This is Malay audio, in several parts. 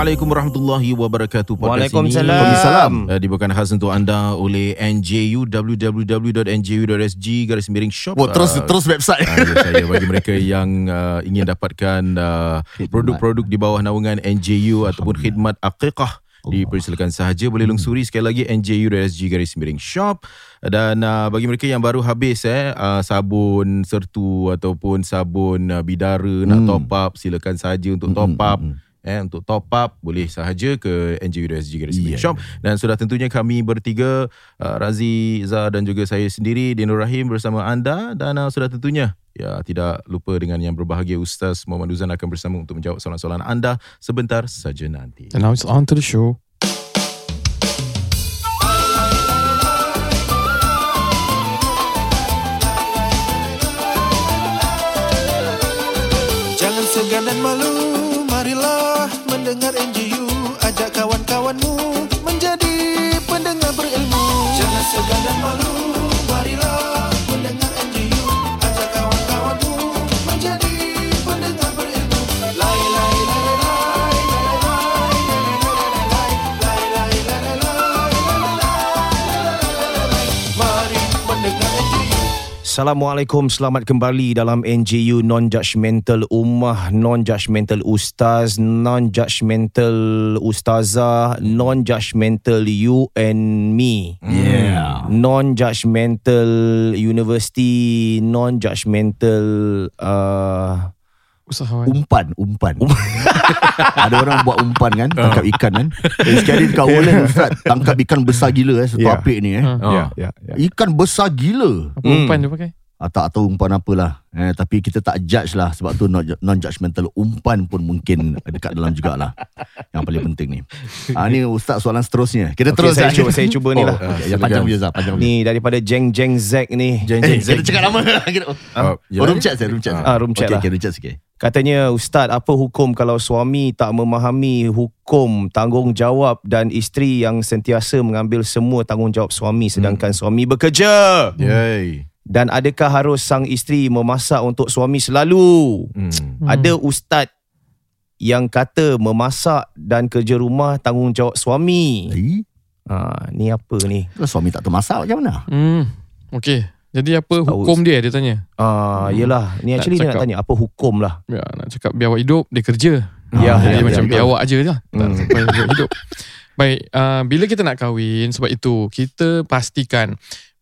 Assalamualaikum warahmatullahi wabarakatuh. Podcast Waalaikumsalam. Ini, Waalaikumsalam. uh, dibawakan khas untuk anda oleh NJU www.nju.sg garis miring shop. Oh, terus Uh, terus website. Ya, saya bagi mereka yang uh, ingin dapatkan uh, produk-produk di bawah naungan NJU ataupun khidmat aqiqah dipersilakan sahaja boleh lungsuri sekali lagi nju.sg garis miring shop dan uh, bagi mereka yang baru habis eh uh, sabun sertu ataupun sabun uh, bidara nak Hmm. top up silakan sahaja untuk top up eh untuk top up boleh sahaja ke nju.sg garis Yeah. shop dan sudah tentunya kami bertiga uh, Razi, Zah dan juga saya sendiri Dinur Rahim bersama anda dan uh, sudah tentunya ya tidak lupa dengan yang berbahagia Ustaz Muhammad Uzan akan bersama untuk menjawab soalan-soalan anda sebentar saja nanti. And now it's on to the show. Jangan segan dan malu, marilah mendengar NGU Ajak kawan-kawanmu menjadi pendengar berilmu. Jangan segan dan malu, Assalamualaikum, selamat kembali dalam NJU Non-Judgmental Ummah, Non-Judgmental Ustaz, Non-Judgmental Ustazah, Non-Judgmental You and Me. Yeah. Non-Judgmental University, Non-Judgmental uh, Usahawan. Umpan, umpan. Ada orang buat umpan kan, tangkap ikan kan. Eh, sekali dekat Wolen Ustaz, tangkap ikan besar gila eh, satu Ya. apik ni eh. Ha. Oh. ya, ya, ya. Ikan besar gila. Apa umpan dia pakai? Ah, tak tahu umpan apalah. Eh, tapi kita tak judge lah sebab tu non- non-judgmental umpan pun mungkin dekat dalam jugalah. Yang paling penting ni. Ah, ni Ustaz soalan seterusnya. Kita Okay, terus saya cuba, saya cuba ni lah. Oh, okay. Yang panjang Zah, panjang. Ni daripada Jeng Jeng Zack ni. Jeng Eh, jeng kita cakap lama. Kita- Uh, Oh, room chat saya, room chat. Ah, room chat okay, lah. Okay, room chat sikit. Katanya Ustaz apa hukum kalau suami tak memahami hukum tanggungjawab dan isteri yang sentiasa mengambil semua tanggungjawab suami sedangkan suami bekerja Yay. Dan adakah harus sang isteri memasak untuk suami selalu? Hmm. Ada ustaz yang kata memasak dan kerja rumah tanggungjawab suami. Eh, Ha, ni apa ni? kalau suami tak tahu masak macam mana? Hmm. Okay. Jadi apa Tahu. hukum dia dia tanya? Ah, yelah, ni Tak actually dia nak cakap. tanya apa hukum lah. Ya, nak cakap biar awak hidup, dia kerja. Ya, Ah, jadi ya, macam ya, biar awak aja lah. Tak Hmm. sampai awak hidup. Baik, uh, bila kita nak kahwin, sebab itu kita pastikan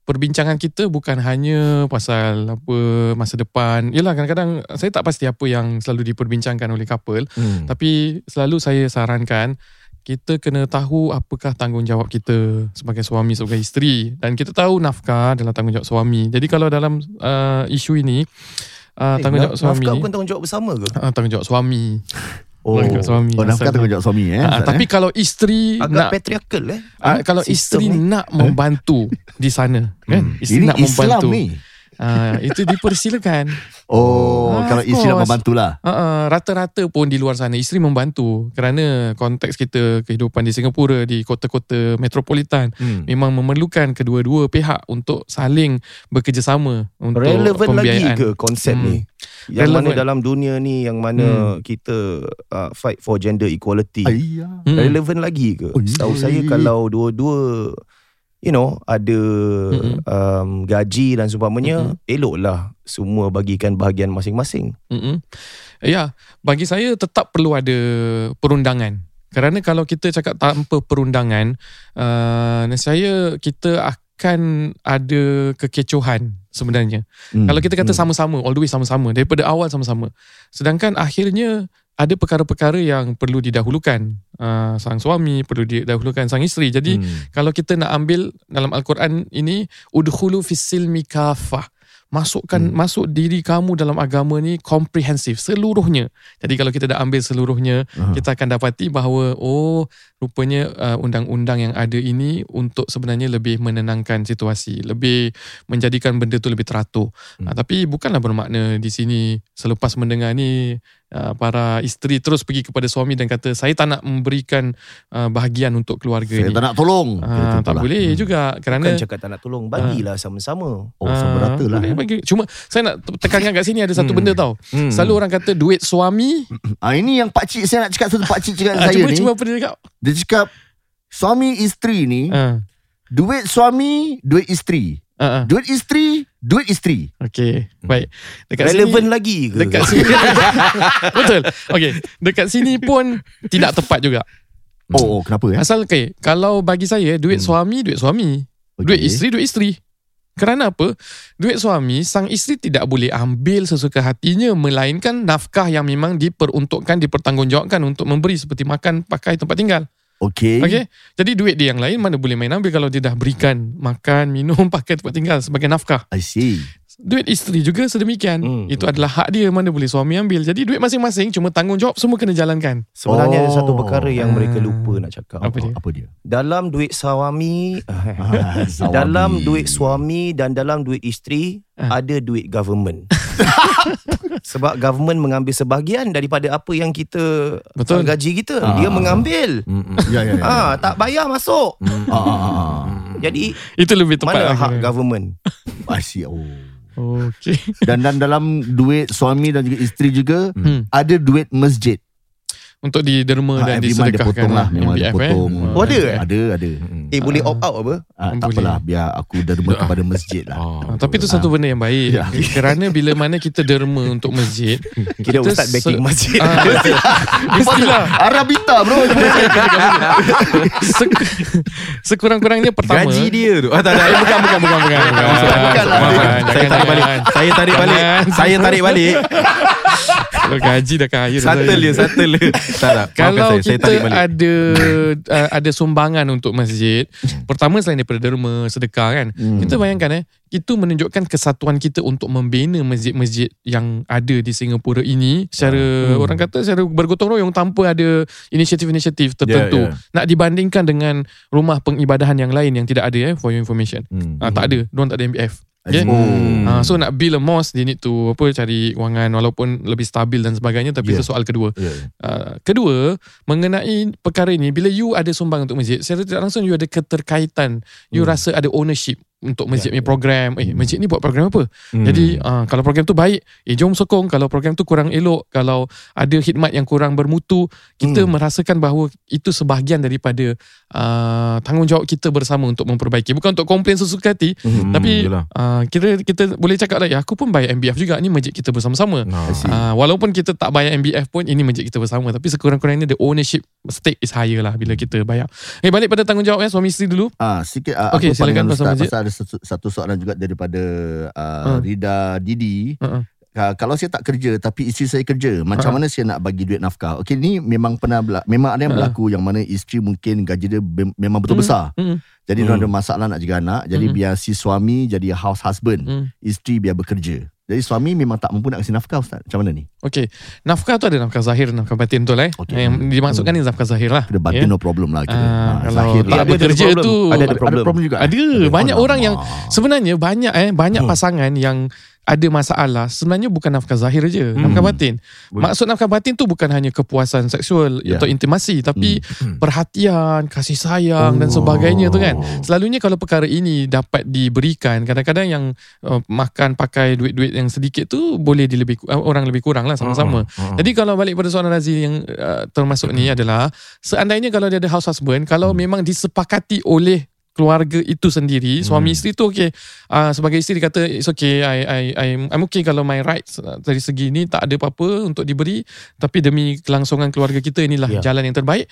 perbincangan kita bukan hanya pasal apa masa depan. Yalah kadang-kadang saya tak pasti apa yang selalu diperbincangkan oleh couple. Hmm. Tapi selalu saya sarankan kita kena tahu apakah tanggungjawab kita sebagai suami sebagai isteri dan kita tahu nafkah adalah tanggungjawab suami. Jadi kalau dalam uh, isu ini uh, tanggungjawab Eh, suami Nafkah bukan tanggungjawab bersama ke? uh, tanggungjawab suami. Oh, Tanggungjawab suami. oh nafkah tanggungjawab suami eh. Ustaz, tapi eh? kalau isteri Agak nak patriarchal eh. uh, kalau sistem isteri ni. nak membantu di sana kan isteri ini nak Islam membantu ni. Uh, itu dipersilakan Oh, Ah, kalau isteri nak course. membantulah. Uh, uh, rata-rata pun di luar sana isteri membantu kerana konteks kita kehidupan di Singapura di kota-kota metropolitan Hmm. memang memerlukan kedua-dua pihak untuk saling bekerjasama untuk Relevan lagi pembiayaan. ke konsep Hmm. ni? Yang mana Relevan. dalam dunia ni yang mana kita uh, fight for gender equality. Ayah. Hmm. Relevan lagi ke? Oh, Tahu ya. saya kalau dua-dua you know ada Mm-mm. um, gaji dan seumpamanya Mm-mm. eloklah semua bagikan bahagian masing-masing. Mm-mm. Ya, bagi saya tetap perlu ada perundangan. Kerana kalau kita cakap tanpa perundangan, uh, saya kita akan ada kekecohan sebenarnya. Hmm. Kalau kita kata Hmm. sama-sama, all the way sama-sama, daripada awal sama-sama. Sedangkan akhirnya ada perkara-perkara yang perlu didahulukan. Uh, sang suami perlu didahulukan sang isteri. Jadi Hmm. kalau kita nak ambil dalam al-Quran ini udkhulu fis silmi kafah masukkan Hmm. masuk diri kamu dalam agama ni komprehensif seluruhnya jadi kalau kita dah ambil seluruhnya Aha. kita akan dapati bahawa oh rupanya uh, undang-undang yang ada ini untuk sebenarnya lebih menenangkan situasi lebih menjadikan benda tu lebih teratur Hmm. uh, tapi bukanlah bermakna di sini selepas mendengar ni uh, para isteri terus pergi kepada suami dan kata saya tak nak memberikan uh, bahagian untuk keluarga Saya ni. tak nak tolong. Kira tak boleh juga kerana Bukan cakap tak nak tolong Bagilah sama-sama Oh, sama Ah, rata lah. boleh eh. bagi. Cuma saya nak tekankan kat sini ada satu Hmm. benda tau. Hmm. Selalu orang kata duit suami. Ah, ini yang pakcik saya nak cakap satu pakcik cakap Ah, saya cuba ni. cuba apa dia cakap? Dia cakap suami isteri ni Ah, duit suami duit isteri. Ah. Duit isteri duit isteri. Okey, baik. Dekat Relevan sini, lagi ke dekat sini. Betul. Okey, dekat sini pun tidak tepat juga. Oh, oh kenapa ya? Asal okay, kalau bagi saya duit suami duit suami, duit isteri duit isteri. Kerana apa? Duit suami, sang isteri tidak boleh ambil sesuka hatinya melainkan nafkah yang memang diperuntukkan, dipertanggungjawabkan untuk memberi seperti makan, pakai, tempat tinggal. Okey. Okey. Jadi duit dia yang lain mana boleh main ambil kalau dia dah berikan makan, minum, pakai, tempat tinggal sebagai nafkah. I see. Duit isteri juga sedemikian. Hmm. Itu adalah hak dia mana boleh suami ambil. Jadi duit masing-masing cuma tanggungjawab semua kena jalankan. Sebenarnya ada satu Oh. perkara yang mereka lupa nak cakap Apa dia? Apa dia? Dalam duit suami Ah. Dalam duit suami Dan dalam duit isteri Ah. Ada duit government Sebab government mengambil sebahagian Daripada apa yang kita Betul. Gaji kita Ah. Dia mengambil Mm-mm. Ya ya ya. Ah, Tak bayar masuk Ah, ah. Jadi Itu lebih tepat. Mana hak government see. Oh. Okey. Dan dan dalam duit suami dan juga isteri juga Hmm. ada duit masjid. Untuk diderma Ha, dan dia disedekahkan potong lah. Memang dia MBF, potong. eh. Oh, ada, eh? Ada, ada. Mm-mm. Eh boleh opt out apa Ah, tak Boleh. apalah, biar aku derma kepada masjid lah. Oh, Ah, tapi itu satu benda yang baik Ya. Kerana bila mana kita derma untuk masjid Kira Kita ustaz backing masjid ah, Mestilah Arabita bro. Sek- Sekurang-kurangnya pertama Gaji dia tu. Ah, tak, tak. Eh, bukan, bukan, bukan, bukan, lah. Saya tarik balik. Saya tarik balik. Saya tarik balik. Gaji dah kaya Settle saya. dia, settle dia. Tak, tak. Kalau saya. Saya kita balik. ada uh, ada sumbangan untuk masjid, pertama selain daripada derma, sedekah kan, Hmm. kita bayangkan eh, itu menunjukkan kesatuan kita untuk membina masjid-masjid yang ada di Singapura ini secara Hmm. orang kata secara bergotong royong tanpa ada inisiatif-inisiatif tertentu. Ya, ya. Nak dibandingkan dengan rumah pengibadahan yang lain yang tidak ada eh for your information. Hmm. Ah, tak ada, diorang tak ada MBF. Okay? Hmm. Ah, so nak build a mosque They need to apa cari wangan Walaupun lebih stabil dan sebagainya Tapi Yeah. itu soal kedua ya. Uh, kedua mengenai perkara ini bila you ada sumbang untuk masjid secara tidak langsung you ada keterkaitan you Hmm. rasa ada ownership untuk masjid Ya, punya program eh masjid ni buat program apa Hmm. jadi uh, kalau program tu baik eh jom sokong kalau program tu kurang elok kalau ada khidmat yang kurang bermutu kita Hmm. merasakan bahawa itu sebahagian daripada uh, tanggungjawab kita bersama untuk memperbaiki bukan untuk komplain sesuka hati Hmm, tapi uh, kira kita boleh cakap lah ya aku pun bayar MBF juga ni masjid kita bersama-sama Nah. Uh, walaupun kita tak bayar MBF pun ini masjid kita bersama tapi sekurang-kurangnya the ownership stake is higher lah bila kita bayar. Eh balik pada tanggungjawab ya suami isteri dulu. Ah, sikit Okey, aku silakan pasal masjid. pasal ada satu, satu soalan juga daripada uh, Hmm. Rida Didi. Uh-uh. Uh, kalau saya tak kerja tapi isteri saya kerja, macam Ha. mana saya nak bagi duit nafkah? Okey, ni memang pernah memang ada yang Ha. berlaku yang mana isteri mungkin gaji dia be- memang betul Hmm. besar. Hmm. Jadi Hmm. dia ada masalah nak jaga anak, jadi Hmm. biar si suami jadi house husband, Hmm. isteri biar bekerja. Jadi suami memang tak mampu nak kasi nafkah Ustaz. Macam mana ni? Okey. Nafkah tu ada nafkah zahir nafkah batin betul eh. Okey. Yang dimaksudkan ni nafkah zahir lah. Kena batin no problem lah. Ah, Ah, kalau zahir tak lah. ada bekerja problem. tu Ada Ada problem. problem juga. Ada banyak orang yang sebenarnya banyak eh banyak Hmm. pasangan yang ada masalah sebenarnya bukan nafkah zahir je Hmm. nafkah batin Boleh. maksud nafkah batin tu bukan hanya kepuasan seksual Ya. atau intimasi tapi Hmm. perhatian kasih sayang dan Oh. sebagainya tu kan selalunya kalau perkara ini dapat diberikan kadang-kadang yang uh, makan pakai duit-duit yang sedikit tu boleh dilebih uh, orang lebih kurang lah sama-sama Uh-uh. jadi kalau balik pada soalan Razi yang uh, termasuk ni adalah seandainya kalau dia ada house husband kalau memang disepakati oleh keluarga itu sendiri suami isteri tu okey uh, sebagai isteri dia kata it's okay I I I'm, I'm okay kalau my rights uh, dari segi ni tak ada apa-apa untuk diberi tapi demi kelangsungan keluarga kita inilah Ya. jalan yang terbaik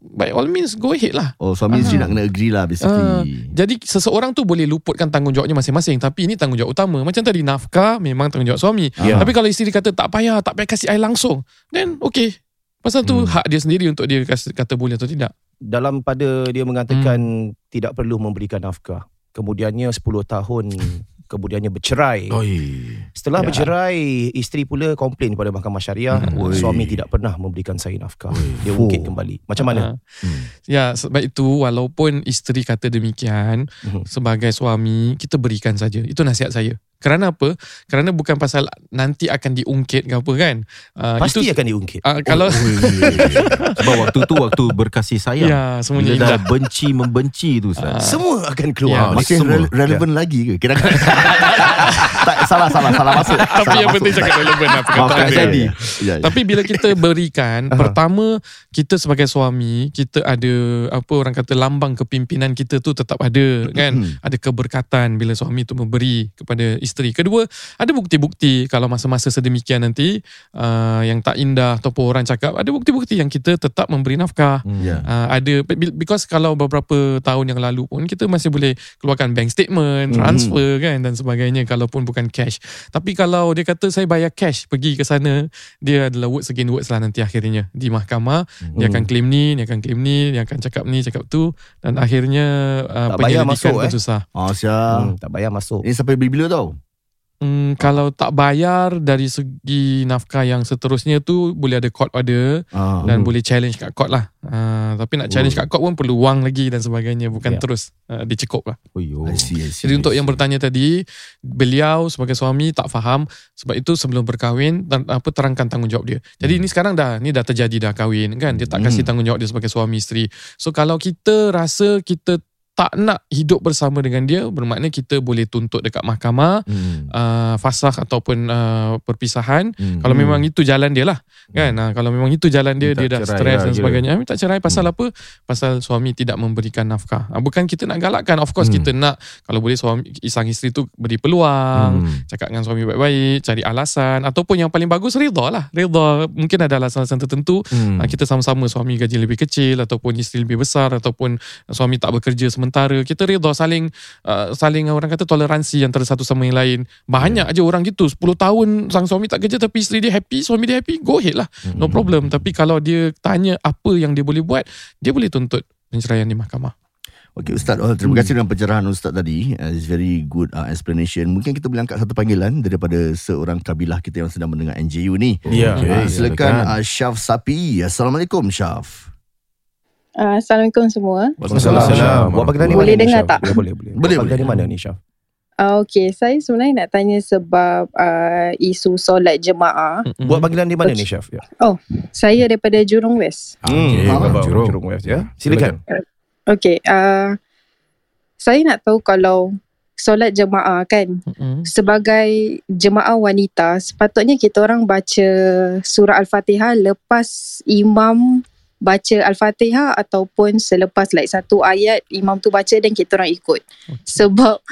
by all means go ahead lah Oh, suami isteri Ah. nak kena agree lah Ah, basically. jadi seseorang tu boleh luputkan tanggungjawabnya masing-masing tapi ini tanggungjawab utama macam tadi nafkah memang tanggungjawab suami Ya. tapi kalau isteri kata tak payah tak payah kasih air langsung then okay pasal tu Hmm. hak dia sendiri untuk dia kata boleh atau tidak Dalam pada dia mengatakan Tidak perlu memberikan nafkah Kemudiannya 10 tahun Kemudiannya bercerai Oi. Setelah Ya. bercerai Isteri pula komplain kepada mahkamah syariah Hmm. Oi. Suami tidak pernah memberikan saya nafkah Dia Oh. ungkit kembali Macam mana? Ah. Hmm. Ya, sebab itu walaupun isteri kata demikian, Mhm. sebagai suami kita berikan saja. Itu nasihat saya. Kerana apa? Kerana bukan pasal nanti akan diungkit ke apa kan. Uh, Pasti itu, akan diungkit. uh, kalau Sebab waktu tu waktu berkasih sayang. ya semuanya Bila dah indah. benci membenci tu Ustaz. Semua akan Ya, keluar. Masih semua. re- relevan lagi ke? Kira tak salah salah salah masuk. Tapi Salah yang penting cakap relevan lah perkataan Maafkan dia. jadi. Ya, ya. Tapi bila kita berikan, pertama kita sebagai suami, kita ada apa orang kata lambang kepimpinan kita tu tetap ada kan. ada keberkatan bila suami tu memberi kepada isteri. Kedua, ada bukti-bukti kalau masa-masa sedemikian nanti uh, yang tak indah ataupun orang cakap, ada bukti-bukti yang kita tetap memberi nafkah. Ya. Uh, ada because kalau beberapa tahun yang lalu pun kita masih boleh keluarkan bank statement, transfer kan dan sebagainya kalaupun bukan cash. Tapi kalau dia kata saya bayar cash pergi ke sana, dia adalah words against words lah nanti akhirnya di mahkamah dia akan claim ni, dia akan claim ni, dia akan cakap ni, cakap tu dan akhirnya uh, Tak bayar penyelidikan masuk, pun eh. susah. Oh. Hmm, tak bayar masuk. Ini sampai bila tau? Hmm, kalau tak bayar dari segi nafkah yang seterusnya tu boleh ada court order Ah. dan boleh challenge kat court lah. Uh, tapi nak challenge kat court pun perlu wang lagi dan sebagainya bukan Ya. terus uh, dicekup lah. Oh, yo. I see, I see, Jadi I untuk see. yang bertanya tadi, beliau sebagai suami tak faham sebab itu sebelum berkahwin dan apa terangkan tanggungjawab dia. Jadi ini sekarang dah ni dah terjadi dah kahwin kan dia tak kasih tanggungjawab dia sebagai suami isteri. So kalau kita rasa kita tak nak hidup bersama dengan dia bermakna kita boleh tuntut dekat mahkamah Hmm. uh, fasakh ataupun uh, perpisahan Hmm. kalau memang itu jalan dia lah kan? Uh, kalau memang itu jalan dia Minta dia dah stres lah dan kira. sebagainya. Minta cerai pasal apa? Pasal suami tidak memberikan nafkah. Uh, bukan kita nak galakkan. Of course Hmm. kita nak kalau boleh suami sang isteri tu beri peluang Hmm. cakap dengan suami baik-baik cari alasan ataupun yang paling bagus reda lah. Reda mungkin ada alasan-alasan tertentu. Hmm. uh, kita sama-sama suami gaji lebih kecil ataupun isteri lebih besar ataupun suami tak bekerja sementara. Kita reda saling uh, saling orang kata toleransi antara satu sama yang lain. Banyak aja orang gitu. 10 tahun sang suami tak kerja tapi isteri dia happy suami dia happy go ahead lah no problem tapi kalau dia tanya apa yang dia boleh buat dia boleh tuntut penceraian di mahkamah Okey Ustaz, oh, terima kasih dengan pencerahan Ustaz tadi. Uh, it's very good uh, explanation. Mungkin kita boleh angkat satu panggilan daripada seorang kabilah kita yang sedang mendengar NJU ni. Ya. Okey, Uh, silakan uh, Syaf Sapi. Assalamualaikum Syaf. Uh, Assalamualaikum semua. Waalaikumsalam. Buat mana Boleh dengar tak? Ya, boleh, boleh. Boleh, boleh. di mana ni, Syaf? Uh, okay, saya sebenarnya nak tanya sebab uh, isu solat jemaah. Buat panggilan di mana ni, Syaf? Ya. Saya daripada Jurong West. Ah, Hmm. Abang Jurong. Jurong West, ya. Silakan. Okay, uh, saya nak tahu kalau solat jemaah kan, Mm-mm. sebagai jemaah wanita, sepatutnya kita orang baca surah Al-Fatihah lepas imam baca Al-Fatihah ataupun selepas like satu ayat imam tu baca dan kita orang ikut. Sebab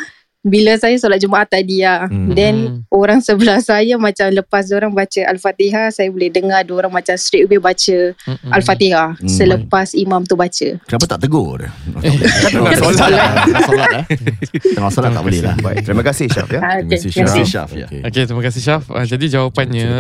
bila saya solat Jumaat tadi lah, Hmm. then orang sebelah saya macam lepas orang baca Al-Fatihah, saya boleh dengar orang macam straight away baca Mm-mm. Al-Fatihah Hmm. selepas imam tu baca. Kenapa tak tegur dia? Tengah solat. Tengah solat eh. Tengah solat tak boleh lah. Baik, terima kasih, Syaf. Ya. Ah, Terima okay, kasih, terima Terima kasih. Syaf. Ya. Okey. Okey, terima kasih Syaf. Uh, jadi jawapannya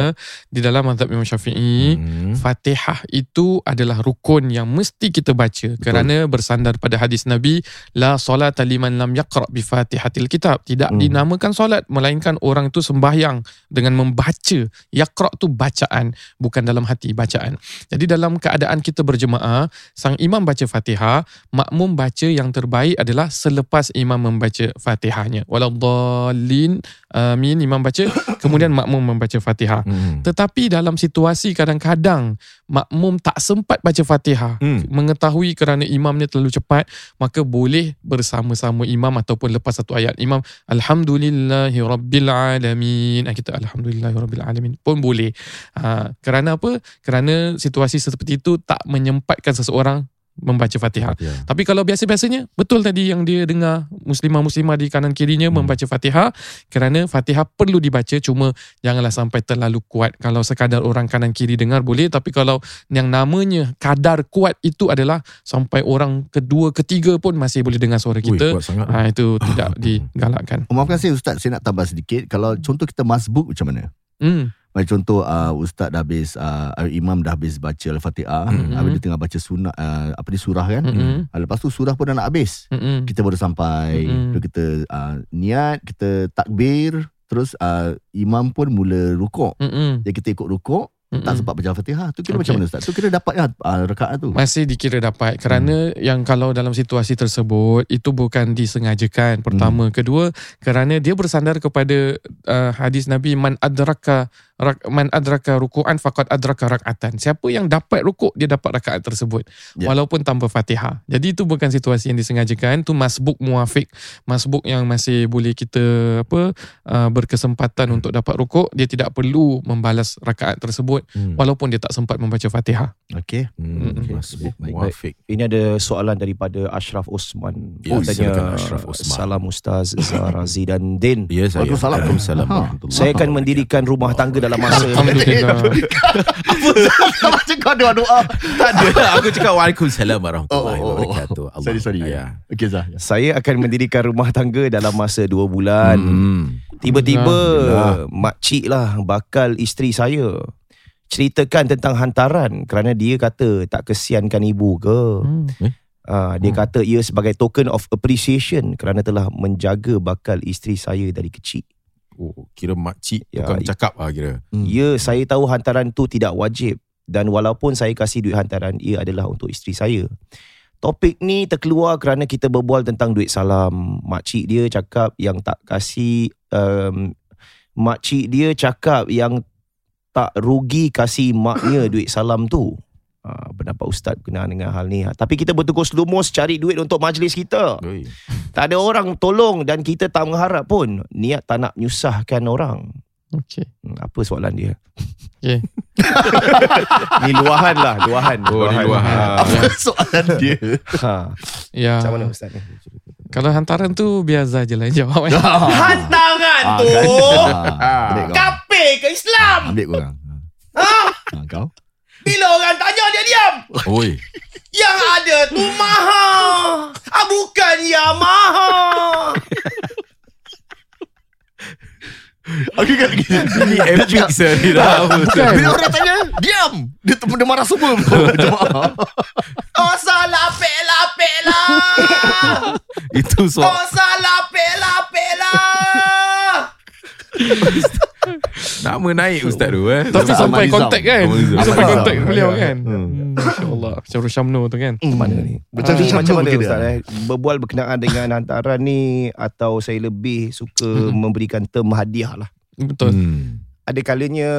di dalam mazhab Imam Syafi'i, Hmm. Fatihah itu adalah rukun yang mesti kita baca Betul. kerana bersandar pada hadis Nabi la solata liman lam yaqra bi Fatihatil kitab. Tidak Hmm. dinamakan solat melainkan orang tu sembahyang dengan membaca. Yaqra tu bacaan, bukan dalam hati bacaan. Jadi dalam keadaan kita berjemaah, sang imam baca Fatihah, makmum baca yang terbaik adalah selepas imam membaca Fatihahnya. Waladdallin amin imam baca, kemudian makmum membaca Fatihah. Hmm. Tetapi dalam situasi kadang-kadang makmum tak sempat baca Fatihah, Hmm. mengetahui kerana imamnya terlalu cepat, maka boleh bersama-sama imam ataupun lepas satu ayat. Imam alhamdulillahi rabbil alamin. Ah, Kita alhamdulillahi rabbil alamin pun boleh. Ha, kerana apa? Kerana situasi seperti itu tak menyempatkan seseorang membaca Fatihah. Ya. Tapi kalau biasa-biasanya betul tadi yang dia dengar muslimah-muslimah di kanan kirinya Hmm. membaca Fatihah kerana Fatihah perlu dibaca cuma janganlah sampai terlalu kuat. Kalau sekadar orang kanan kiri dengar boleh tapi kalau yang namanya kadar kuat itu adalah sampai orang kedua ketiga pun masih boleh dengar suara Ui, kita. sangat. Ha, itu tidak digalakkan. Oh, maafkan saya Ustaz, saya nak tambah sedikit. Kalau contoh kita masbuk macam mana? Hmm. Macam contoh uh, Ustaz dah habis uh, Imam dah habis baca Al-Fatihah Mm-mm. Habis dia tengah baca sunat uh, Apa ni surah kan Mm-mm. uh, Lepas tu surah pun dah nak habis Mm-mm. Kita baru sampai Mm-mm. Lalu kita uh, niat Kita takbir Terus uh, Imam pun mula rukuk Mm-mm. Jadi kita ikut rukuk tak sempat baca Fatihah. Tu kira Okey. macam mana Ustaz? Tu kira dapat ya uh, rakaat tu. Masih dikira dapat kerana yang kalau dalam situasi tersebut itu bukan disengajakan pertama kedua kerana dia bersandar kepada uh, hadis Nabi man adraka rak, man adraka ruku'an faqad adraka rak'atan siapa yang dapat rukuk dia dapat rakaat tersebut Ya. walaupun tanpa Fatihah jadi itu bukan situasi yang disengajakan itu masbuk muafik masbuk yang masih boleh kita apa uh, berkesempatan untuk dapat rukuk dia tidak perlu membalas rakaat tersebut Hmm. walaupun dia tak sempat membaca Fatihah Okey. Hmm. Mm-mm. Masbuk muafiq. Ini ada soalan daripada Ashraf Osman. Ya, Katanya, silakan Ashraf Osman. Salam Ustaz Zarazi dan Din. Ya saya. Waalaikumsalam. Ha. Saya akan mendirikan rumah tangga dalam masa Alhamdulillah Macam kau doa-doa. Tak ada. Aku cakap Waalaikumsalam warahmatullahi Oh, oh, oh. wabarakatuh. Allah. Sorry, sorry. Ya. Okey Zah. Saya akan mendirikan rumah tangga dalam masa dua bulan. Hmm. Tiba-tiba makcik lah bakal isteri saya ceritakan tentang hantaran kerana dia kata tak kesiankan ibu ke. Hmm. Uh, dia Hmm. kata ia sebagai token of appreciation kerana telah menjaga bakal isteri saya dari kecil. Oh, kira makcik Ya, tukang i- cakap lah kira. Hmm. Ya, saya tahu hantaran tu tidak wajib dan walaupun saya kasih duit hantaran, ia adalah untuk isteri saya. Topik ni terkeluar kerana kita berbual tentang duit salam. Makcik dia cakap yang tak kasih um, makcik dia cakap yang tak rugi kasih maknya duit salam tu. Ha, pendapat ustaz berkenaan dengan hal ni. Ha, Tapi kita bertukus lumus cari duit untuk majlis kita. Oi. Tak ada orang tolong dan kita tak mengharap pun niat tak nak menyusahkan orang. Okay. Hmm, Apa soalan dia? Okay. Ni luahan lah, luahan. Oh, ni luahan. Apa soalan dia? Ha. Ya. Macam mana ustaz ni? Kalau hantaran tu biar Zah je lah jawab. eh. Hantaran Ah, tu kan? Ah, kafir ke Islam? Ambil korang. Ha, kau? Bila orang tanya dia diam. Oi. Yang ada tu maha. Ah, bukan ya maha. Aku kan Ini epic dah. Bukan. Bila orang tanya, diam. Dia tu dia marah semua. Jemaah. Oh salah lapik-lapik lah. Itu soal. Oh salah lapik-lapik lah. Nama naik ustaz tu eh. Tapi Zah sampai Ahmad kontak kan. Ahmad. Sampai kontak beliau kan. Hmm. Hmm. InsyaAllah. Syarul Syamno tu kan. Macam mana ni? Macam Ah, tu macam mana Ustaz dia. eh? Berbual berkenaan dengan hantaran ni atau saya lebih suka Mm-mm. memberikan term hadiah lah. Betul. Hmm. Ada kalanya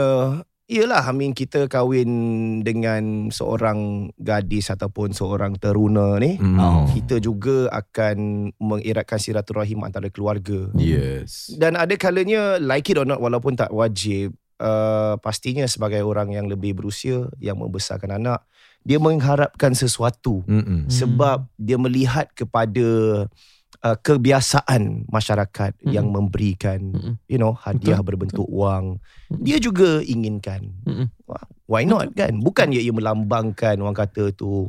Yelah Amin kita kahwin dengan seorang gadis ataupun seorang teruna ni Hmm. Oh. kita juga akan mengeratkan silaturahim antara keluarga. Yes. Dan ada kalanya like it or not walaupun tak wajib uh, pastinya sebagai orang yang lebih berusia yang membesarkan anak dia mengharapkan sesuatu Hmm. sebab dia melihat kepada uh, kebiasaan masyarakat Mm-mm. yang memberikan Mm-mm. you know hadiah Betul, berbentuk wang Mm-mm. dia juga inginkan Mm-mm. why not kan bukan ia, ia melambangkan orang kata tu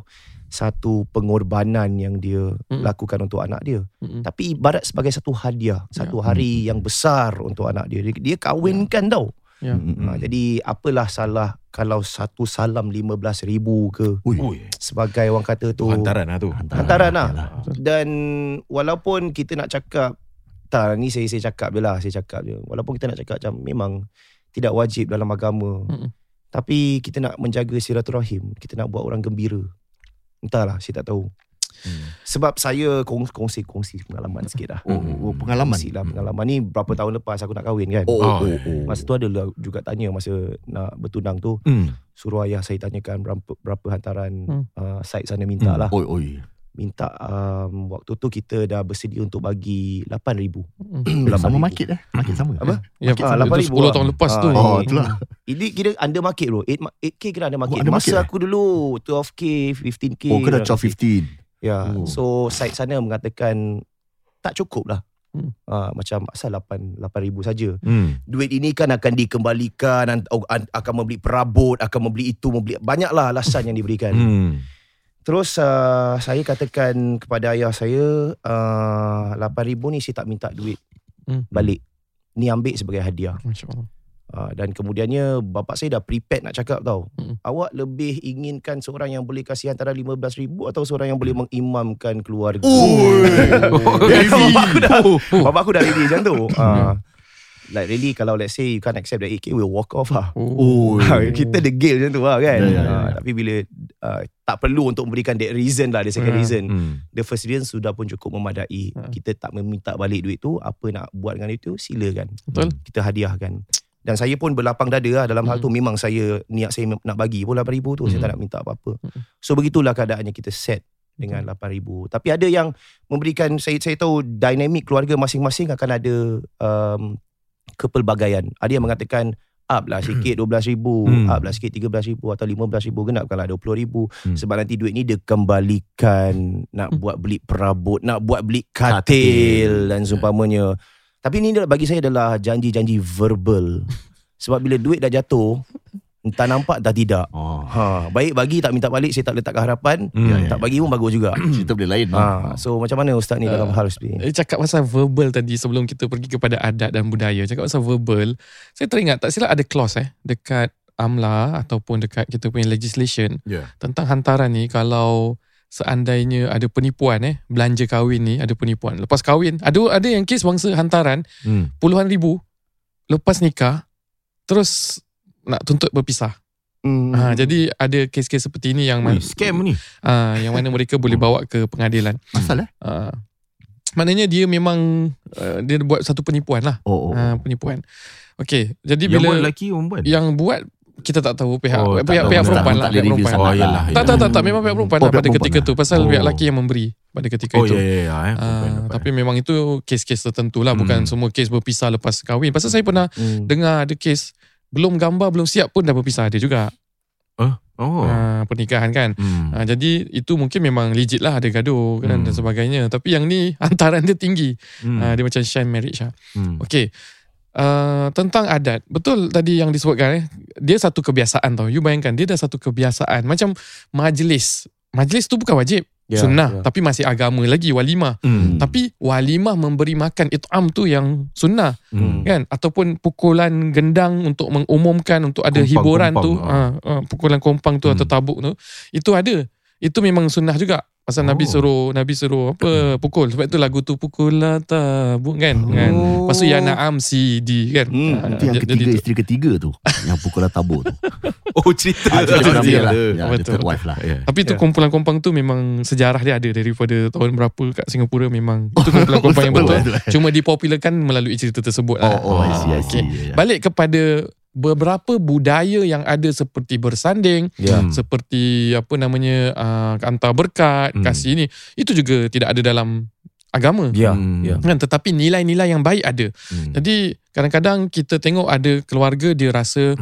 satu pengorbanan yang dia Mm-mm. lakukan untuk anak dia Mm-mm. tapi ibarat sebagai satu hadiah satu hari yang besar untuk anak dia dia, dia kahwinkan tau Mm, ha, jadi apalah salah kalau satu salam 15 ribu ke Ui. Sebagai orang kata tu Hantaran lah tu. Hantaran lah. Yalah. Dan walaupun kita nak cakap tak ni saya saya cakap je lah saya cakap je. Walaupun kita nak cakap macam memang tidak wajib dalam agama. Mm-mm. Tapi kita nak menjaga silaturahim, kita nak buat orang gembira. Entahlah, saya tak tahu. Hmm. Sebab saya kong- kongsi-kongsi pengalaman sikit lah. Oh, oh, pengalaman. Kongsi lah pengalaman ni berapa tahun lepas aku nak kahwin kan. Oh, Oh, oh, oh. Masa tu ada lah juga tanya masa nak bertunang tu. Hmm. Suruh ayah saya tanyakan berapa, berapa hantaran Hmm. uh, side sana minta Hmm. lah. Oi, oi. minta um, waktu tu kita dah bersedia untuk bagi 8000. Mm. Sama 8,000. market eh? Market sama. Apa? Ya, Ah, itu 8,000 10 lah. tahun lepas tu. Ah, Oh, itulah. Ini kira under market bro. 8, ma- 8k kira under market. under Masa market, eh? aku dulu 12k, 15k. Oh, kena under 12, market. 15. Ya. Oh. So side sana mengatakan tak cukup lah. Hmm. Ah, macam asal 8 8000 saja. Hmm. Duit ini kan akan dikembalikan an- oh, an- akan membeli perabot, akan membeli itu, membeli banyaklah alasan yang diberikan. Hmm. Terus uh, saya katakan kepada ayah saya uh, 8000 ni saya tak minta duit Hmm. balik. Ni ambil sebagai hadiah. Masya Allah. Uh, dan kemudiannya bapak saya dah prepared nak cakap tau. Hmm. Awak lebih inginkan seorang yang boleh kasih antara 15,000 atau seorang yang boleh mengimamkan keluarga. Oh. Heavy. bapak aku dah Oh. bapak aku dah ready macam tu. Uh, like really kalau let's say you can't accept that 8k we'll walk off lah. Oh, kita degil macam tu lah kan. Ya, ya, ya, Ah, ya. tapi bila uh, tak perlu untuk memberikan that reason lah, the second Hmm. reason. Hmm. The first reason sudah pun cukup memadai. Ha. Kita tak meminta balik duit tu, apa nak buat dengan itu silakan. Betul. Kita hadiahkan. Dan saya pun berlapang dada lah dalam hal Hmm. tu memang saya niat saya nak bagi pun 8000 tu saya Hmm. tak nak minta apa-apa. Hmm. So begitulah keadaannya kita set dengan 8000. Tapi ada yang memberikan saya saya tahu dinamik keluarga masing-masing akan ada um, kepelbagaian. Ada yang mengatakan up lah sikit 12000, Hmm. up lah sikit 13000 atau 15000 genapkanlah 20000 Hmm. sebab nanti duit ni dia kembalikan nak Hmm. buat beli perabot, nak buat beli katil, Katil. dan seumpamanya. Tapi ni bagi saya adalah janji-janji verbal. Sebab bila duit dah jatuh, entah nampak entah tidak. Oh, Ha, baik bagi tak minta balik saya tak letakkan harapan. Hmm. Ya, ya. Tak bagi pun bagus juga. cerita boleh lain. ha, so macam mana ustaz ni dalam hal seperti ni? Eh, cakap pasal verbal tadi sebelum kita pergi kepada adat dan budaya. Cakap pasal verbal, saya teringat tak silap ada clause eh dekat AMLA ataupun dekat kita punya legislation Ya. tentang hantaran ni kalau seandainya ada penipuan eh belanja kahwin ni ada penipuan. Lepas kahwin ada ada yang kes bangsa hantaran Hmm. puluhan ribu lepas nikah terus nak tuntut berpisah. Hmm. Ha, jadi ada kes-kes seperti ini yang Ui, man, scam ni. ha, yang mana mereka boleh bawa ke pengadilan. Asal eh? Ha, maknanya dia memang uh, dia buat satu penipuan lah. Oh, oh. Ha, penipuan. Okey, jadi Yang buat bila lelaki perempuan. yang buat kita tak tahu pihak Oh, oh, pihak, tahu. pihak Tak- perempuan tak lah pihak perempuan. Oh, lah. yalah. Tak tak tak tak memang pihak perempuan Oh, lah pada ketika perempuan tu pasal Oh. pihak lelaki yang memberi pada ketika Oh itu. ya ya ya. eh. Ah, Perempuan tapi memang itu kes-kes tertentu lah bukan Hmm. semua kes berpisah lepas kahwin. Pasal saya pernah Hmm. dengar ada kes belum gambar belum siap pun dah berpisah ada juga. Oh. Ah, pernikahan kan. Hmm. Ah, jadi itu mungkin memang legit lah ada gaduh kan Hmm. dan sebagainya. Tapi yang ni hantaran dia tinggi. Hmm. Ah, dia macam sham marriage lah. Hmm. Okey. Uh, tentang adat. Betul tadi yang disebutkan eh? Dia satu kebiasaan tau. You bayangkan Dia dah satu kebiasaan. Macam majlis. Majlis tu bukan wajib. Ya, Sunnah. ya. Tapi masih agama lagi Walimah. Hmm. Tapi walimah memberi makan It'am tu yang sunnah. Hmm. kan? Ataupun pukulan gendang Untuk mengumumkan Untuk ada Kompang, hiburan tu. kompang, ha, ha, Pukulan kompang tu Hmm. Atau tabuk tu. Itu ada Itu memang sunnah juga Pasal Nabi Oh. suruh Nabi suruh apa pukul sebab itu lagu tu pukul lah tabuk kan kan Lepas tu ya naam si di kan Hmm, Ah, Itu yang jadi ketiga, isteri ketiga tu. yang pukul lah tabur tu. Oh cerita. Ah, cerita Nabi lah. Ya, Betul. third wife lah. Ya. Tapi tu Ya. kumpulan kompang tu memang sejarah dia ada daripada tahun berapa kat Singapura memang itu kumpulan kompang yang betul. Cuma dipopularkan melalui cerita tersebut. lah. Oh, oh, I see, I Okay. see. Ya, ya. Balik kepada beberapa budaya yang ada seperti bersanding, Ya. Hmm. seperti apa namanya uh, hantar berkat, Hmm. kasih ini, itu juga tidak ada dalam agama. Ya. Hmm. Ya. Kan tetapi nilai-nilai yang baik ada. Hmm. Jadi kadang-kadang kita tengok ada keluarga dia rasa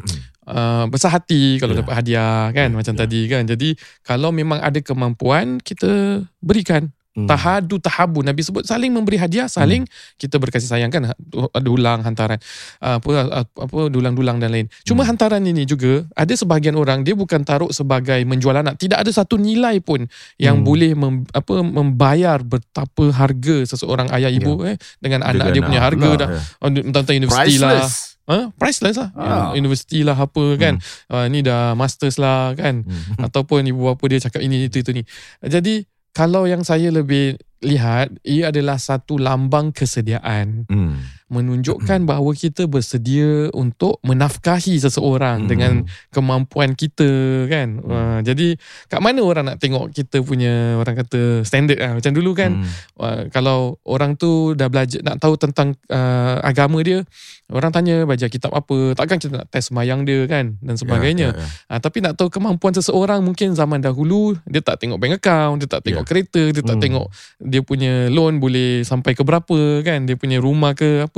uh, besar hati kalau Ya. dapat hadiah kan Ya, macam ya. tadi kan. Jadi kalau memang ada kemampuan kita berikan. Hmm. Tahadu tahabu Nabi sebut saling memberi hadiah, saling kita berkasih sayang kan dulang hantaran uh, apa apa dulang-dulang dan lain. Cuma Hmm. hantaran ini juga ada sebahagian orang dia bukan taruh sebagai menjual anak. Tidak ada satu nilai pun yang Hmm. boleh mem, apa membayar betapa harga seseorang ayah ibu eh dengan anak dia punya harga dah Ya. oh, tentang universiti lah. Ha? Priceless lah. Ah. Universiti lah apa kan. Uh, ni dah masters lah kan. Hmm. Ataupun ibu bapa dia cakap ini itu itu ni. Jadi kalau yang saya lebih lihat ia adalah satu lambang kesediaan Hmm. Menunjukkan bahawa kita bersedia untuk menafkahi seseorang Hmm. dengan kemampuan kita kan. Uh, jadi kat mana orang nak tengok kita punya orang kata standard lah macam dulu kan. Hmm. Uh, kalau orang tu dah belajar nak tahu tentang uh, agama dia, orang tanya baca kitab apa, takkan kita nak test semayang dia kan dan sebagainya. Ya, ya, ya. Uh, tapi nak tahu kemampuan seseorang mungkin zaman dahulu dia tak tengok bank account, dia tak tengok Ya. kereta, dia tak Hmm. tengok dia punya loan boleh sampai ke berapa kan, dia punya rumah ke apa.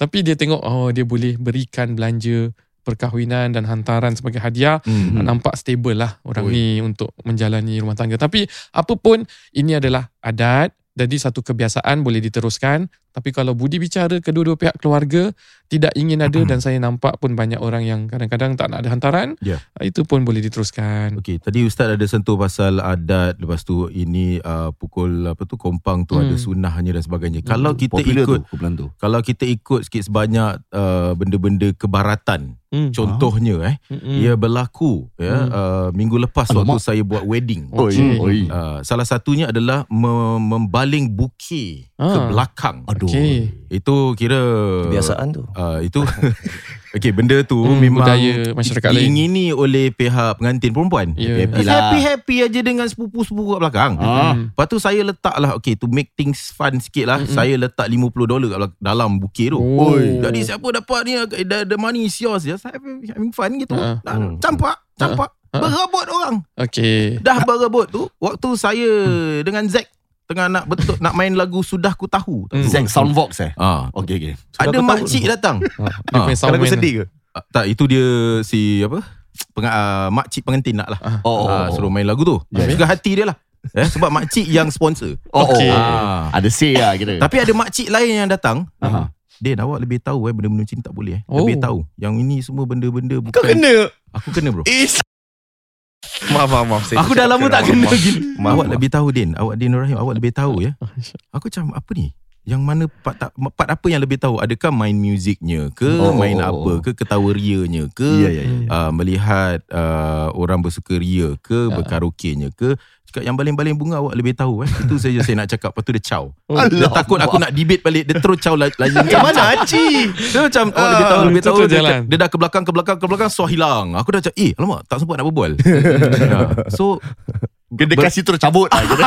Tapi dia tengok oh dia boleh berikan belanja perkahwinan dan hantaran sebagai hadiah Hmm. nampak stable lah orang Ui. ni untuk menjalani rumah tangga. Tapi apapun ini adalah adat jadi satu kebiasaan boleh diteruskan tapi kalau budi bicara kedua-dua pihak keluarga tidak ingin ada dan saya nampak pun banyak orang yang kadang-kadang tak nak ada hantaran Ya. itu pun boleh diteruskan. Okey, tadi ustaz ada sentuh pasal adat lepas tu ini uh, pukul apa tu kompang tu Hmm. ada sunnahnya dan sebagainya. Kalau kita Popular ikut tu tu. kalau kita ikut sikit sebanyak uh, benda-benda kebaratan Hmm. contohnya eh Hmm. ia berlaku ya Hmm. uh, minggu lepas Alamak. waktu saya buat wedding. Oi, Okey. oi. Uh, salah satunya adalah mem- membaling buki ke Ah. belakang. Aduh. Aduh. Okey. Itu kira Kebiasaan tu. Uh, itu Okey, benda tu Hmm, memang budaya masyarakat lain. diingini oleh pihak pengantin perempuan. Ya. Happy lah. Happy-happy aja dengan sepupu-sepupu kat belakang. Ah. Lepas tu saya letak lah Okay to make things fun sikit lah Mm-mm. Saya letak 50 dolar kat belak- dalam bukit tu Oh. Jadi siapa dapat ni The, the money is yours Just having, having fun gitu Ah. uh, Campak Campak Ah. Berebut orang Okay. Dah berebut tu Waktu saya Dengan Zack Tengah nak betul Nak main lagu Sudah Ku Tahu Hmm. Zack Soundbox eh. Ah, Okey okey. Ada Ku Tahu makcik datang Dia Ah, sedih ke? Ah, Tak itu dia Si apa Peng, uh, makcik pengantin nak lah Oh, oh, Ah, oh. Suruh main lagu tu Ya, Suka hati dia lah eh, Sebab makcik yang sponsor Oh, Okey. oh. Ah. Ada say lah kira. Tapi ada makcik lain yang datang Aha. Din awak lebih tahu eh Benda-benda macam ni tak boleh eh Oh. Lebih tahu Yang ini semua benda-benda bukan Kau kena. Aku kena bro Is. Maaf, maaf, maaf. Saya Aku dah lama tak maaf, kena maaf. gini Maaf, Awak maaf. lebih tahu Din Awak Din Rahim Awak lebih tahu ya Aku macam apa ni yang mana part, tak, part apa yang lebih tahu Adakah main muziknya ke Oh, Main oh, apa oh. ke Ketawa rianya ke Ya ya ya. uh, Melihat uh, Orang bersukaria ke Ya. Berkaraoke-nya ke Cakap yang baling-baling bunga Awak lebih tahu eh Itu saja saya nak cakap Lepas tu dia caw Oh. Dia takut aku nak debate balik Dia terus caw lagi Macam mana Haji? Dia macam awak lebih tahu Ah, lebih itu tahu dia, dah ke belakang ke belakang ke belakang so hilang. Aku dah macam eh alamak tak sempat nak berbual. ya. So Dia, dia ber- kasih terus cabut lah. kira.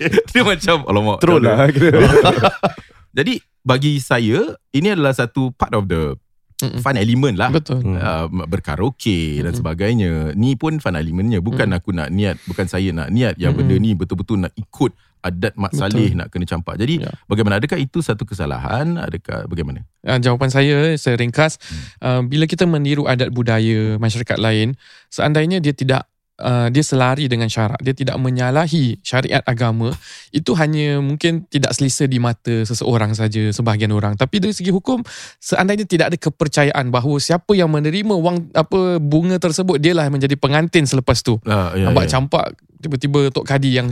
dia macam alamak. Troll lah. Jadi bagi saya ini adalah satu part of the Mm-mm. fun element lah. Betul. Uh, berkaraoke dan Mm-mm. sebagainya Ni pun fun elementnya Bukan Mm. aku nak niat Bukan saya nak niat Yang Mm-mm. benda ni betul-betul nak ikut Adat Mak Betul. Saleh Nak kena campak Jadi Ya. bagaimana Adakah itu satu kesalahan Adakah bagaimana Uh, jawapan saya saya ringkas uh, bila kita meniru adat budaya masyarakat lain seandainya dia tidak uh, dia selari dengan syarak dia tidak menyalahi syariat agama itu hanya mungkin tidak selesa di mata seseorang saja sebahagian orang tapi dari segi hukum seandainya tidak ada kepercayaan bahawa siapa yang menerima wang apa bunga tersebut dialah menjadi pengantin selepas tu uh, ya, nampak ya. campak tiba-tiba Tok Kadi yang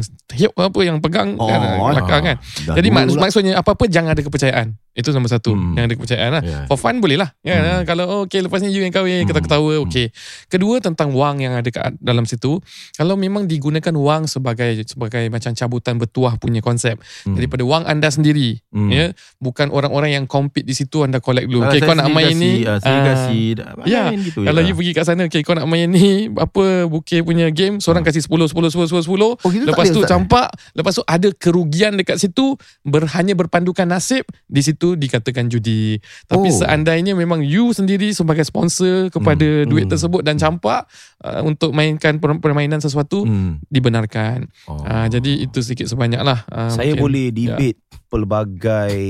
apa yang pegang Oh, kan, ah. kan jadi mak, pula. maksudnya apa-apa jangan ada kepercayaan. Itu nombor satu. Hmm. Yang ada kepercayaan lah. Ya. For fun boleh lah. Ya, Hmm. Kalau oh, okay lepas ni you yang kahwin, Hmm. ketawa-ketawa, Hmm. okay. Kedua tentang wang yang ada kat dalam situ. Kalau memang digunakan wang sebagai sebagai macam cabutan bertuah punya konsep. Hmm. Daripada wang anda sendiri. Hmm. Ya, Bukan orang-orang yang compete di situ anda collect dulu. Kalau Okay, kau nak main ni. ah, Saya ah, kasih ya. gitu Kalau you pergi kat sana, okay, kau nak main ni, apa, bukit punya game, seorang kasih 10, 10, 10, 10, 10. Oh, Lepas tu campak Lepas tu ada kerugian dekat situ ber, Hanya berpandukan nasib Di situ dikatakan judi Tapi Oh. seandainya memang You sendiri sebagai sponsor Kepada Hmm. duit Hmm. tersebut Dan campak uh, Untuk mainkan per- permainan sesuatu Hmm. Dibenarkan Oh. uh, Jadi itu sedikit sebanyak lah uh, Saya mungkin. boleh debate pelbagai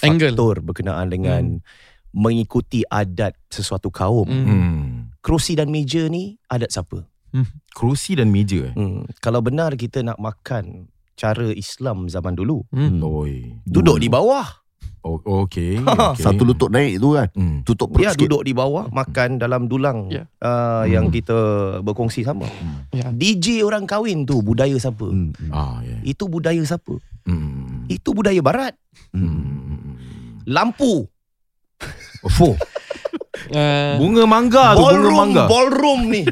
Angle. faktor berkenaan dengan mengikuti adat sesuatu kaum. Hmm. Hmm. Kerusi dan meja ni adat siapa? Kerusi dan meja eh. Hmm. Kalau benar kita nak makan cara Islam zaman dulu, Hmm. Oi. duduk di bawah. Oh, okay. Ha, okay. Satu lutut naik tu kan. Hmm. Tutup perut Ya sikit. duduk di bawah makan dalam dulang Ya. uh, yang kita berkongsi sama. Ya. DJ orang kahwin tu budaya siapa? Hmm. hmm. Ah, yeah. Itu budaya siapa? Hmm. Itu budaya barat. Hmm. Lampu, Oh, Uh, bunga mangga tu, bunga ballroom, mangga. ballroom ni.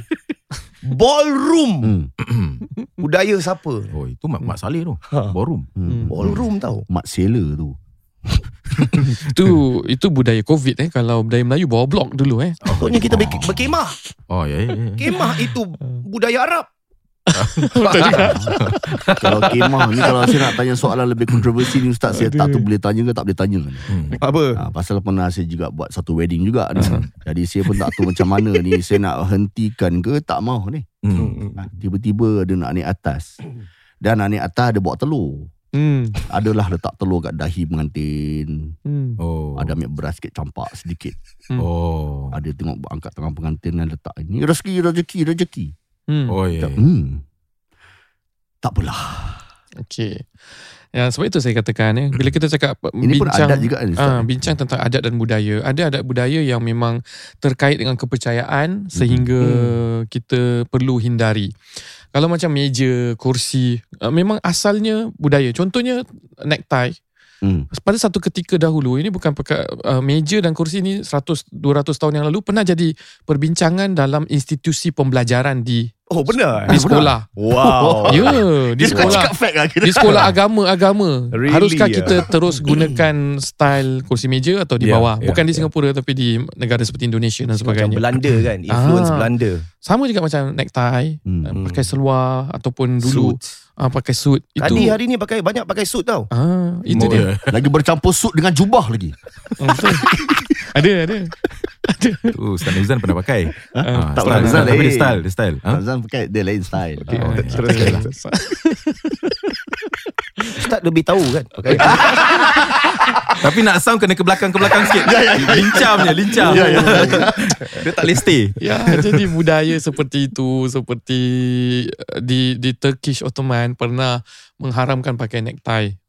ballroom Hmm. budaya siapa? oh, itu Mak, Mak Saleh tu. Ha. Ballroom. Hmm. Ballroom tau. Mak Sela tu. itu itu budaya COVID eh Kalau budaya Melayu bawa blok dulu eh Patutnya kita ber- berkemah. Oh, ya, ya, ya. Kemah itu budaya Arab. kalau kemah ni kalau saya nak tanya soalan lebih kontroversi ni Ustaz saya tak tahu boleh tanya ke tak boleh tanya ni. Hmm. Apa? Ha, pasal pernah saya juga buat satu wedding juga ni. Jadi saya pun tak tahu macam mana ni saya nak hentikan ke tak mau ni. Hmm. Ha, tiba-tiba dia nak naik atas. Dan nak naik atas dia bawa telur. Hmm. Adalah letak telur kat dahi pengantin. Hmm. Oh. Ada ambil beras sikit campak sedikit. Oh. Ada tengok angkat tangan pengantin dan letak ini rezeki rezeki rezeki. Hmm. Oh, ya. Tak, hmm. Tak apalah. Okay. Ya, sebab itu saya katakan eh, bila kita cakap Ini pun bincang adat juga kan. Ah, bincang tentang adat dan budaya. Ada adat budaya yang memang terkait dengan kepercayaan sehingga kita perlu hindari. Kalau macam meja, kursi, ah, memang asalnya budaya. Contohnya necktie. Hmm. Pada satu ketika dahulu ini bukan perkara uh, meja dan kursi ni 100 200 tahun yang lalu pernah jadi perbincangan dalam institusi pembelajaran di Oh benar Di sekolah Wow Ya Di sekolah fact lah. Di sekolah agama-agama Really, Haruskah kita terus gunakan Style kursi meja Atau di Ya, bawah ya, Bukan di ya. Singapura Tapi di negara seperti Indonesia Dan Macam sebagainya Belanda kan Influence Ah. Belanda Sama juga macam necktie Hmm. hmm. Pakai seluar Ataupun dulu Suit. Ah, Pakai suit Itu Kadi hari ni pakai Banyak pakai suit tau ah, Itu dia Lagi bercampur suit dengan jubah lagi. Ah, betul. Ada ada Tu Ustaz Nuzan pernah pakai Ah, tak style, pernah style, Nuzan, Tapi dia eh. style Dia style ha? Azan pakai dia lain style. Ah, terus terus. Ustaz lebih tahu kan? Pakai Tapi nak sound Kena ke belakang-ke belakang sikit. Lincah punya Lincah. Dia tak boleh stay. Ya, jadi budaya seperti itu seperti uh, di di Turkish Ottoman pernah mengharamkan pakai necktie.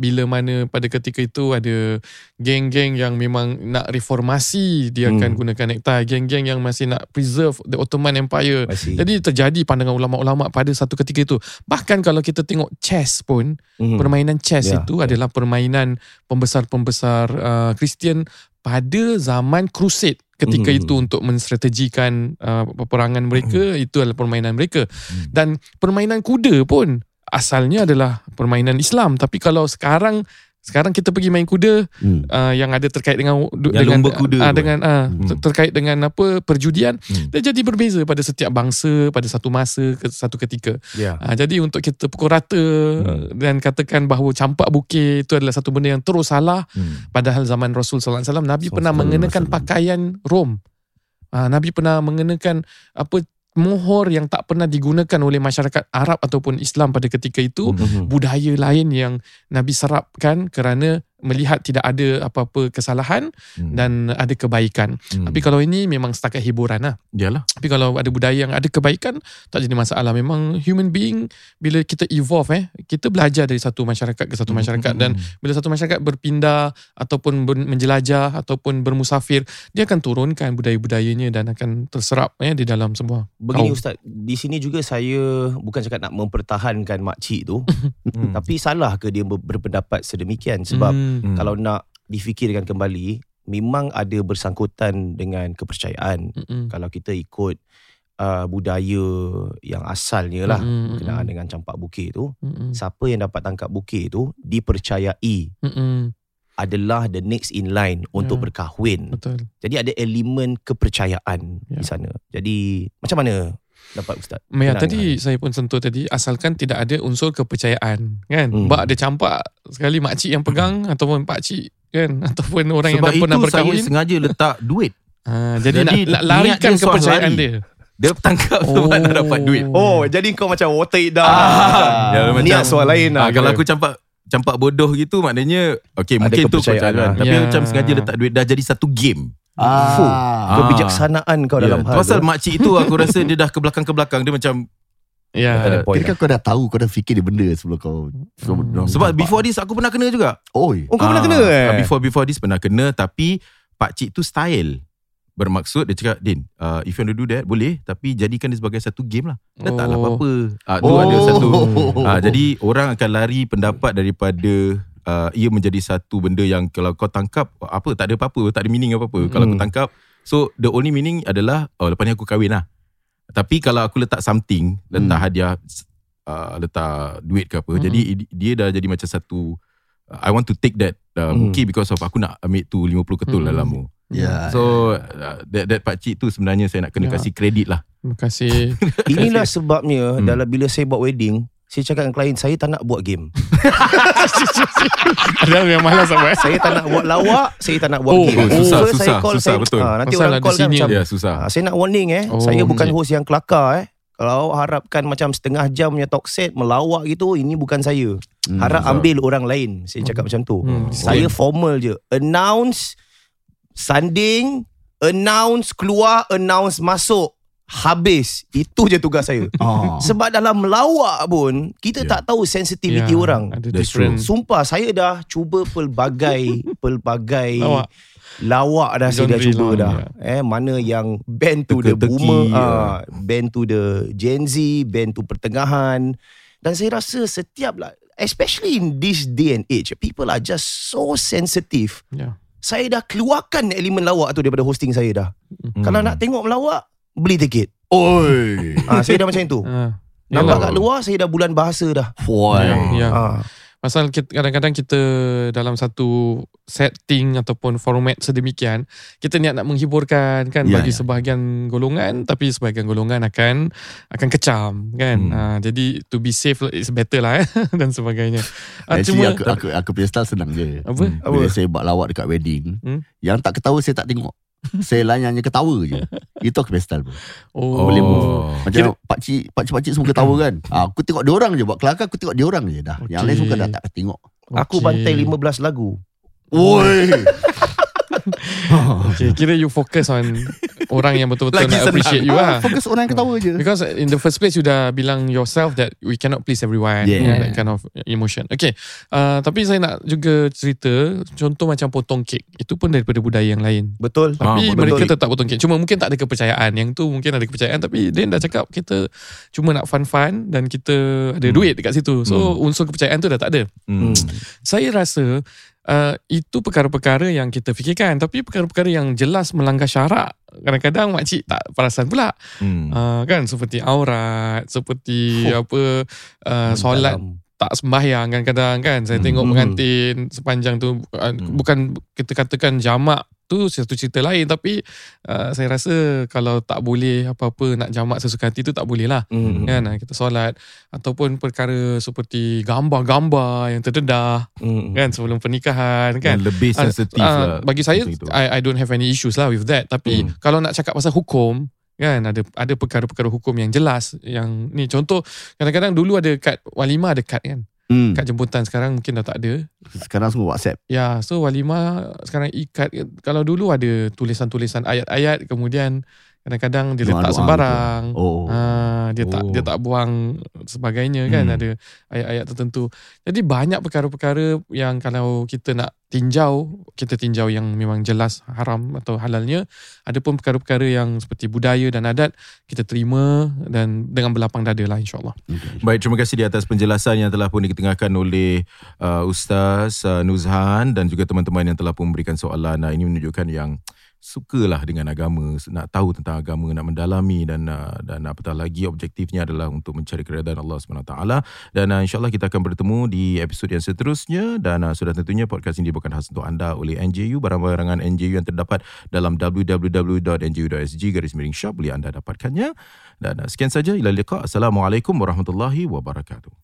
Bila mana pada ketika itu ada geng-geng yang memang nak reformasi dia akan Hmm. gunakan necktie, geng-geng yang masih nak preserve the Ottoman Empire. Masih Jadi terjadi pandangan ulama-ulama pada satu ketika itu. Bahkan kalau kita tengok chess pun, Mhm. permainan chess Ya, itu adalah permainan pembesar-pembesar uh, Kristian pada zaman crusade ketika Mhm. itu untuk menstrategikan uh, peperangan mereka itu adalah permainan mereka dan permainan kuda pun asalnya adalah permainan Islam tapi kalau sekarang sekarang kita pergi main kuda Hmm. uh, yang ada terkait dengan Yang dengan lumba kuda uh, dengan uh, Hmm. ter- terkait dengan apa perjudian Hmm. dia jadi berbeza pada setiap bangsa pada satu masa ke satu ketika Ya Ha, jadi untuk kita pukul rata Hmm. dan katakan bahawa campak bukit itu adalah satu benda yang terus salah Hmm. padahal zaman Rasul sallallahu alaihi wasallam Nabi pernah Sallallahu alaihi mengenakan pakaian Rom. Ha, Nabi pernah mengenakan apa mohor yang tak pernah digunakan oleh masyarakat Arab ataupun Islam pada ketika itu Mhm. budaya lain yang Nabi serapkan kerana melihat tidak ada apa-apa kesalahan Hmm. dan ada kebaikan. Hmm. Tapi kalau ini memang setakat hiburan lah. Yalah Tapi kalau ada budaya yang ada kebaikan tak jadi masalah. Memang human being bila kita evolve eh kita belajar dari satu masyarakat ke satu masyarakat dan bila satu masyarakat berpindah ataupun menjelajah ataupun bermusafir dia akan turunkan budaya-budayanya dan akan terserap eh di dalam semua. Begini kaum. Ustaz Di sini juga saya Bukan cakap nak mempertahankan makcik tu Hmm. Tapi salah ke dia ber- berpendapat sedemikian Sebab Hmm. Hmm. kalau nak difikirkan kembali Memang ada bersangkutan dengan kepercayaan Mm-mm. Kalau kita ikut uh, budaya yang asalnya lah Mm-mm. Berkenaan dengan campak bukit tu Mm-mm. Siapa yang dapat tangkap bukit tu Dipercayai Mm-mm. adalah the next in line untuk Ya. berkahwin Betul. Jadi ada elemen kepercayaan Ya. di sana. Jadi macam mana dapat ustaz? Ya, Kenangan. tadi saya pun sentuh tadi asalkan tidak ada unsur kepercayaan kan. Hmm. Bak ada campak sekali makcik yang pegang ataupun pakcik kan ataupun orang Sebab yang dah itu pernah saya berkahwin. sengaja letak duit Ha, jadi, Jadi, nak, larikan dia kepercayaan lari. dia. Dia tangkap Oh. sebab nak dapat duit Oh, jadi kau macam water it down. Ah, ya, macam- Niat soal lain lah. Ah, kalau aku campak campak bodoh gitu maknanya okey Ada mungkin tu kepercayaan lah. tapi Ya. macam sengaja letak duit dah jadi satu game. Ah. kebijaksanaan kau Ya, dalam hal Pasal makcik itu aku rasa dia dah ke belakang ke belakang dia macam Ya. Kira kan kau dah tahu Kau dah fikir dia benda Sebelum kau sebelum Hmm. sebab before this aku pernah kena juga. Oi Oh, kau pernah Ah, kena eh? ah, Before before this pernah kena tapi pak cik tu style. Bermaksud dia cakap Din uh, If you want to do that Boleh Tapi jadikan dia sebagai satu game lah Letaklah Oh. apa-apa ah, Tu Oh. ada satu ah, Jadi orang akan lari pendapat daripada uh, Ia menjadi satu benda yang Kalau kau tangkap Apa tak ada apa-apa Tak ada meaning apa-apa Kalau Hmm. aku tangkap So the only meaning adalah Oh lepas ni aku kahwin lah Tapi kalau aku letak something Letak Hmm. hadiah uh, Letak duit ke apa Hmm. Jadi dia dah jadi macam satu uh, I want to take that uh, Hmm. bookie because of aku nak ambil tu 50 ketul Hmm. dalam tu. Ya So uh, that that pakcik tu sebenarnya saya nak kena Ya. kasih kredit lah. Terima kasih. Inilah sebabnya Hmm. dalam bila saya buat wedding, saya cakap dengan klien saya tak nak buat game. Ada yang malas apa eh? saya tak nak buat lawak, saya tak nak buat Oh, game. susah, Over, susah, saya call, susah, saya, betul. Ah, nanti Pasal orang call kan macam Ya susah. Ah, saya nak warning eh. Oh, saya bukan okey. host yang kelakar eh. Kalau harapkan macam setengah jam punya talk set melawak gitu, ini bukan saya. Hmm. Harap betul. ambil orang lain. Saya cakap macam tu. Hmm, Saya formal je. Announce sanding, announce keluar, announce masuk. Habis. Itu je tugas saya. Ah. Sebab dalam melawak pun kita Ya. tak tahu sensitivity Ya, orang. That's different. Sumpah saya dah cuba pelbagai pelbagai Lawak. lawak dah saya dah cuba lah, dah. Eh mana yang band to the Teka-teki, boomer, ya. ah, band to the Gen Z, band to pertengahan. Dan saya rasa setiap lah especially in this day and age people are just so sensitive. Ya. Saya dah keluarkan elemen lawak tu daripada hosting saya dah. Hmm. Kalau nak tengok melawak beli tiket. Oi. ha, Saya dah macam itu Ah. Nampak Yalah. kat luar Saya dah bulan bahasa dah Boy. Ya. ha. Pasal kita, kadang-kadang kita dalam satu setting ataupun format sedemikian, kita niat nak menghiburkan kan Ya, bagi ya. sebahagian golongan tapi sebahagian golongan akan akan kecam kan. Hmm. Ah, jadi to be safe is better lah eh, dan sebagainya. Actually cuma aku, aku, aku punya style senang je. apa? Hmm. Bila saya buat lawak dekat wedding, Hmm? yang tak ketawa saya tak tengok. saya layan je ketawa je. Itu aku punya style pun. Oh, Boleh pun. Macam pakcik, pakcik-pakcik semua ketawa kan. Ah, aku tengok dia orang je buat kelakar aku tengok dia orang je dah. Yang Okey. lain semua dah tak tengok. Aku Okay. bantai 15 lagu Oi. Okay, kira you focus on orang yang betul-betul Lagi nak senang. appreciate you Ah, lah. fokus orang yang ketawa je. Because in the first place you dah bilang yourself that we cannot please everyone. Yeah. Yeah. That kind of emotion. Okay. Uh, tapi saya nak juga cerita contoh macam potong kek. Itu pun daripada budaya yang lain. Betul Tapi betul. mereka tetap potong kek. Cuma mungkin tak ada kepercayaan. Yang tu mungkin ada kepercayaan. Tapi Dan dah cakap kita cuma nak fun-fun dan kita ada Hmm. duit dekat situ. So unsur kepercayaan tu dah tak ada. Hmm. Saya rasa uh, itu perkara-perkara yang kita fikirkan. Tapi perkara-perkara yang jelas melanggar syarak. Kadang-kadang makcik tak perasan pula. Hmm. Uh, kan seperti aurat, seperti Oh. apa uh, solat Dalam. Tak sembahyang kan kadang kan saya tengok Hmm. pengantin sepanjang tu uh, Hmm. bukan kita katakan jamak tu satu cerita lain tapi uh, saya rasa kalau tak boleh apa-apa nak jamak sesuka hati tu tak boleh lah Hmm. kan uh, kita solat ataupun perkara seperti gambar-gambar yang terdedah Hmm. kan sebelum pernikahan kan Yang lebih Ah, sensitif ah, lah. bagi saya. I, I don't have any issues lah with that tapi Hmm. kalau nak cakap pasal hukum kan? Ada ada perkara-perkara hukum yang jelas yang ni. Contoh kadang-kadang dulu ada kad walimah ada kad kan? Hmm. kad jemputan sekarang mungkin dah tak ada. Sekarang semua WhatsApp. ya so walimah sekarang ikat kalau dulu ada tulisan-tulisan ayat-ayat kemudian kadang-kadang dia letak sembarang gitu. Oh. Ah, dia tak Oh. dia tak buang sebagainya kan Hmm. ada ayat-ayat tertentu. Jadi banyak perkara-perkara yang kalau kita nak tinjau, kita tinjau yang memang jelas haram atau halalnya. Ada pun perkara-perkara yang seperti budaya dan adat kita terima dan dengan berlapang dada lah insyaAllah. Baik, terima kasih di atas penjelasan yang telah pun diketengahkan oleh uh, Ustaz uh, Nuzhan dan juga teman-teman yang telah pun memberikan soalan. Uh, ini menunjukkan yang sukalah dengan agama, nak tahu tentang agama, nak mendalami dan uh, dan apatah lagi objektifnya adalah untuk mencari keredaan Allah SWT. Dan uh, insyaAllah kita akan bertemu di episod yang seterusnya dan uh, sudah tentunya podcast ini dibawakan khas untuk anda oleh NJU, barang-barangan NJU yang terdapat dalam www.nju.sg garis miring shop boleh anda dapatkannya. Dan sekian saja, ila liqa. Assalamualaikum warahmatullahi wabarakatuh.